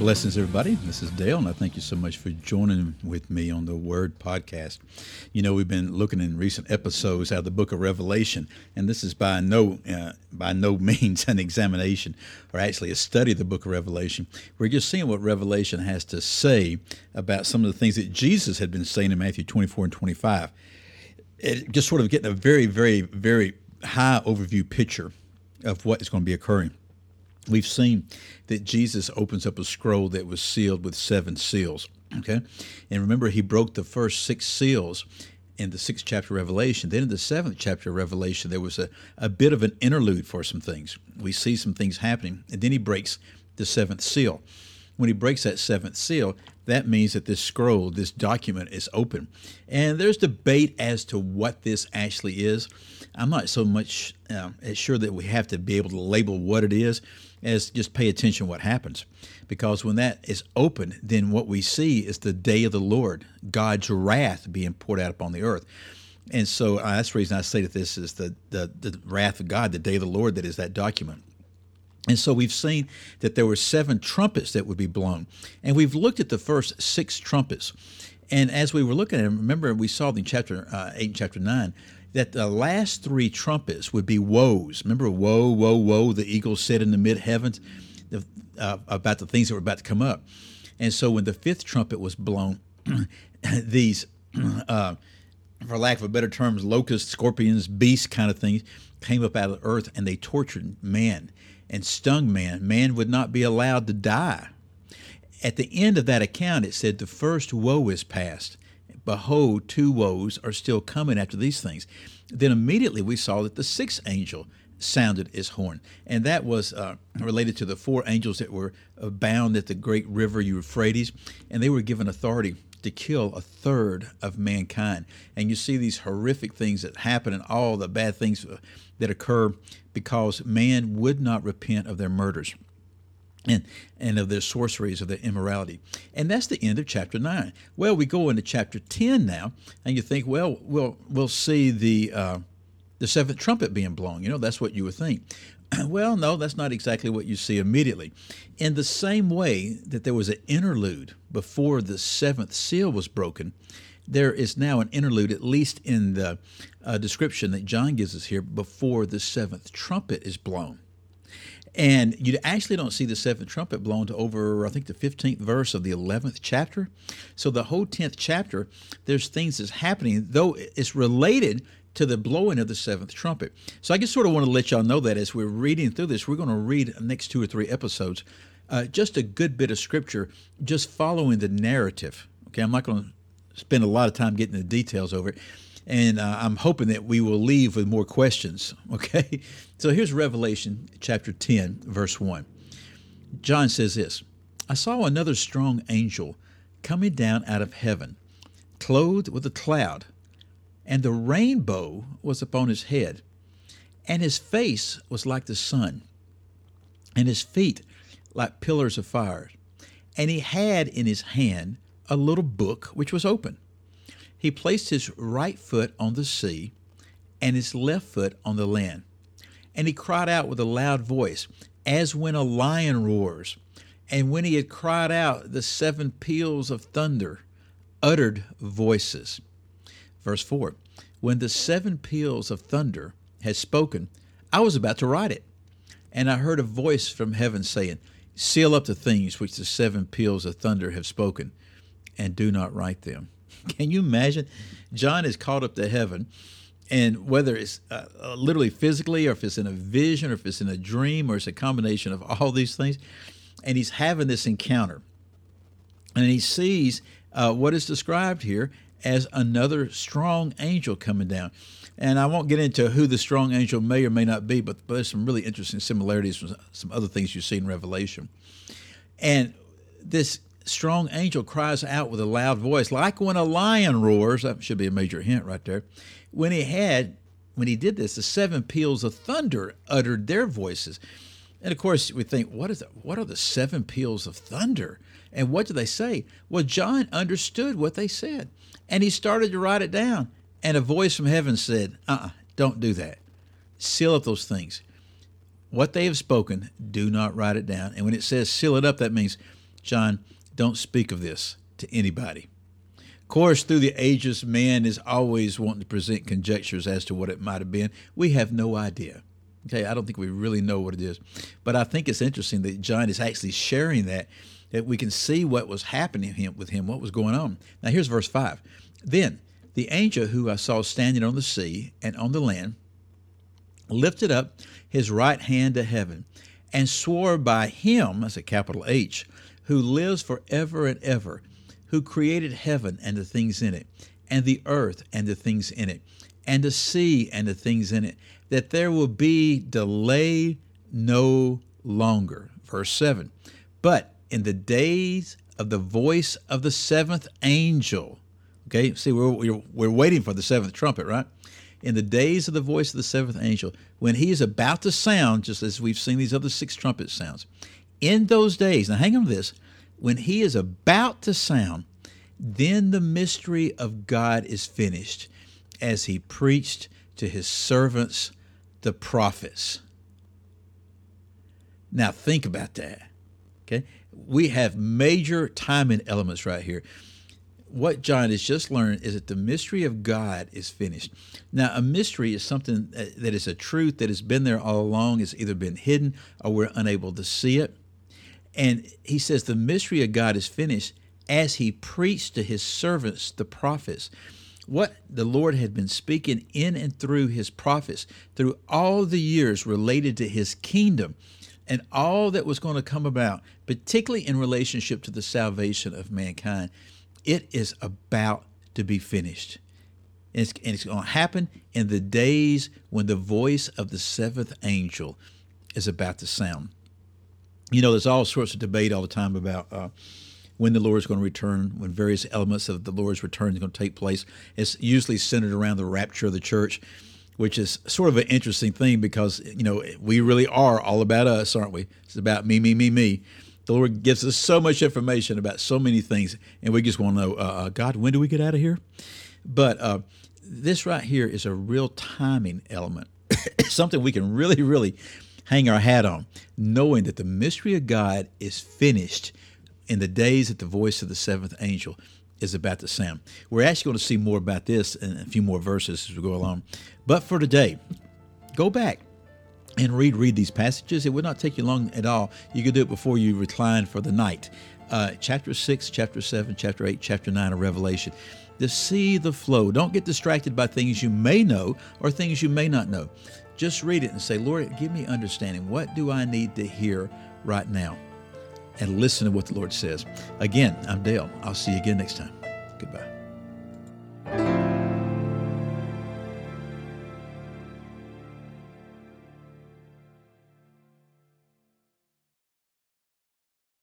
Blessings, everybody. This is Dale, and I thank you so much for joining with me on the Word Podcast. You know, we've been looking in recent episodes out of the Book of Revelation, and this is by no uh, by no means an examination or actually a study of the Book of Revelation. We're just seeing what Revelation has to say about some of the things that Jesus had been saying in Matthew 24 and 25. It just sort of getting a very, very, very high overview picture of what is going to be occurring we've seen that Jesus opens up a scroll that was sealed with seven seals. Okay. And remember, he broke the first six seals in the sixth chapter of Revelation. Then in the seventh chapter of Revelation, there was a, a bit of an interlude for some things. We see some things happening, and then he breaks the seventh seal. When he breaks that seventh seal, that means that this scroll, this document, is open. And there's debate as to what this actually is. I'm not so much uh, sure that we have to be able to label what it is as just pay attention what happens. Because when that is open, then what we see is the day of the Lord, God's wrath being poured out upon the earth. And so uh, that's the reason I say that this is the, the, the wrath of God, the day of the Lord, that is that document. And so we've seen that there were seven trumpets that would be blown. And we've looked at the first six trumpets. And as we were looking at them, remember we saw in chapter uh, 8 and chapter 9 that the last three trumpets would be woes. Remember, woe, woe, woe, the eagle said in the mid heavens uh, about the things that were about to come up. And so when the fifth trumpet was blown, these, uh, for lack of a better term, locusts, scorpions, beasts kind of things came up out of the earth and they tortured man and stung man. Man would not be allowed to die. At the end of that account, it said, The first woe is past behold, two woes are still coming after these things. Then immediately we saw that the sixth angel sounded his horn. And that was uh, related to the four angels that were bound at the great river Euphrates, and they were given authority to kill a third of mankind. And you see these horrific things that happen and all the bad things uh, that occur because man would not repent of their murders and and of their sorceries of their immorality. And that's the end of chapter 9 well we go into chapter 10 now and you think well we'll we'll see the uh, the seventh trumpet being blown. You know that's what you would think. Well no that's not exactly what you see immediately. In the same way that there was an interlude before the seventh seal was broken there is now an interlude at least in the uh, description that john gives us here before the seventh trumpet is blown and you actually don't see the seventh trumpet blown to over, I think, the 15th verse of the 11th chapter. So the whole 10th chapter, there's things that's happening, though it's related to the blowing of the seventh trumpet. So I just sort of want to let y'all know that as we're reading through this, we're going to read the next two or three episodes, uh, just a good bit of scripture, just following the narrative. Okay, I'm not going to spend a lot of time getting the details over it and uh, I'm hoping that we will leave with more questions. Okay, so here's Revelation chapter 10, verse 1. John says this I saw another strong angel coming down out of heaven, clothed with a cloud, and the rainbow was upon his head, and his face was like the sun, and his feet like pillars of fire. And he had in his hand a little book which was open he placed his right foot on the sea and his left foot on the land. And he cried out with a loud voice, as when a lion roars. And when he had cried out, the seven peals of thunder uttered voices. Verse 4 When the seven peals of thunder had spoken, I was about to write it. And I heard a voice from heaven saying, Seal up the things which the seven peals of thunder have spoken, and do not write them. Can you imagine? John is caught up to heaven, and whether it's uh, uh, literally physically, or if it's in a vision, or if it's in a dream, or it's a combination of all these things, and he's having this encounter, and he sees uh, what is described here as another strong angel coming down. And I won't get into who the strong angel may or may not be, but, but there's some really interesting similarities from some other things you see in Revelation. And this strong angel cries out with a loud voice, like when a lion roars. That should be a major hint right there. When he had, when he did this, the seven peals of thunder uttered their voices. And of course, we think, what is the, what are the seven peals of thunder? And what do they say? Well, John understood what they said, and he started to write it down. And a voice from heaven said, "Uh, uh-uh, don't do that. Seal up those things. What they have spoken, do not write it down." And when it says seal it up, that means, John, don't speak of this to anybody. Of course, through the ages, man is always wanting to present conjectures as to what it might have been. We have no idea. Okay, I don't think we really know what it is. But I think it's interesting that John is actually sharing that, that we can see what was happening with him, what was going on. Now, here's verse 5. Then the angel who I saw standing on the sea and on the land lifted up his right hand to heaven and swore by him, as a capital H, who lives forever and ever, who created heaven and the things in it, and the earth and the things in it, and the sea and the things in it, that there will be delay no longer. Verse 7 But in the days of the voice of the seventh angel, okay, see, we're, we're waiting for the seventh trumpet, right? In the days of the voice of the seventh angel, when he is about to sound, just as we've seen these other six trumpet sounds, in those days, now hang on to this, when he is about to sound, then the mystery of God is finished, as he preached to his servants the prophets. Now, think about that. Okay? We have major timing elements right here. What John has just learned is that the mystery of God is finished. Now, a mystery is something that is a truth that has been there all along, it's either been hidden or we're unable to see it. And he says the mystery of God is finished as he preached to his servants, the prophets what the Lord had been speaking in and through his prophets through all the years related to his kingdom and all that was going to come about, particularly in relationship to the salvation of mankind. It is about to be finished. And it's, and it's going to happen in the days when the voice of the seventh angel is about to sound. You know, there's all sorts of debate all the time about. Uh, when the Lord is going to return, when various elements of the Lord's return is going to take place. It's usually centered around the rapture of the church, which is sort of an interesting thing because, you know, we really are all about us, aren't we? It's about me, me, me, me. The Lord gives us so much information about so many things, and we just want to know, uh, uh God, when do we get out of here? But uh, this right here is a real timing element, something we can really, really hang our hat on, knowing that the mystery of God is finished in the days that the voice of the seventh angel is about to sound. We're actually going to see more about this in a few more verses as we go along. But for today, go back and read read these passages. It would not take you long at all. You could do it before you recline for the night. Uh, chapter 6, chapter 7, chapter 8, chapter 9 of Revelation. To see the flow. Don't get distracted by things you may know or things you may not know. Just read it and say, Lord, give me understanding. What do I need to hear right now? and listen to what the Lord says. Again, I'm Dale. I'll see you again next time. Goodbye.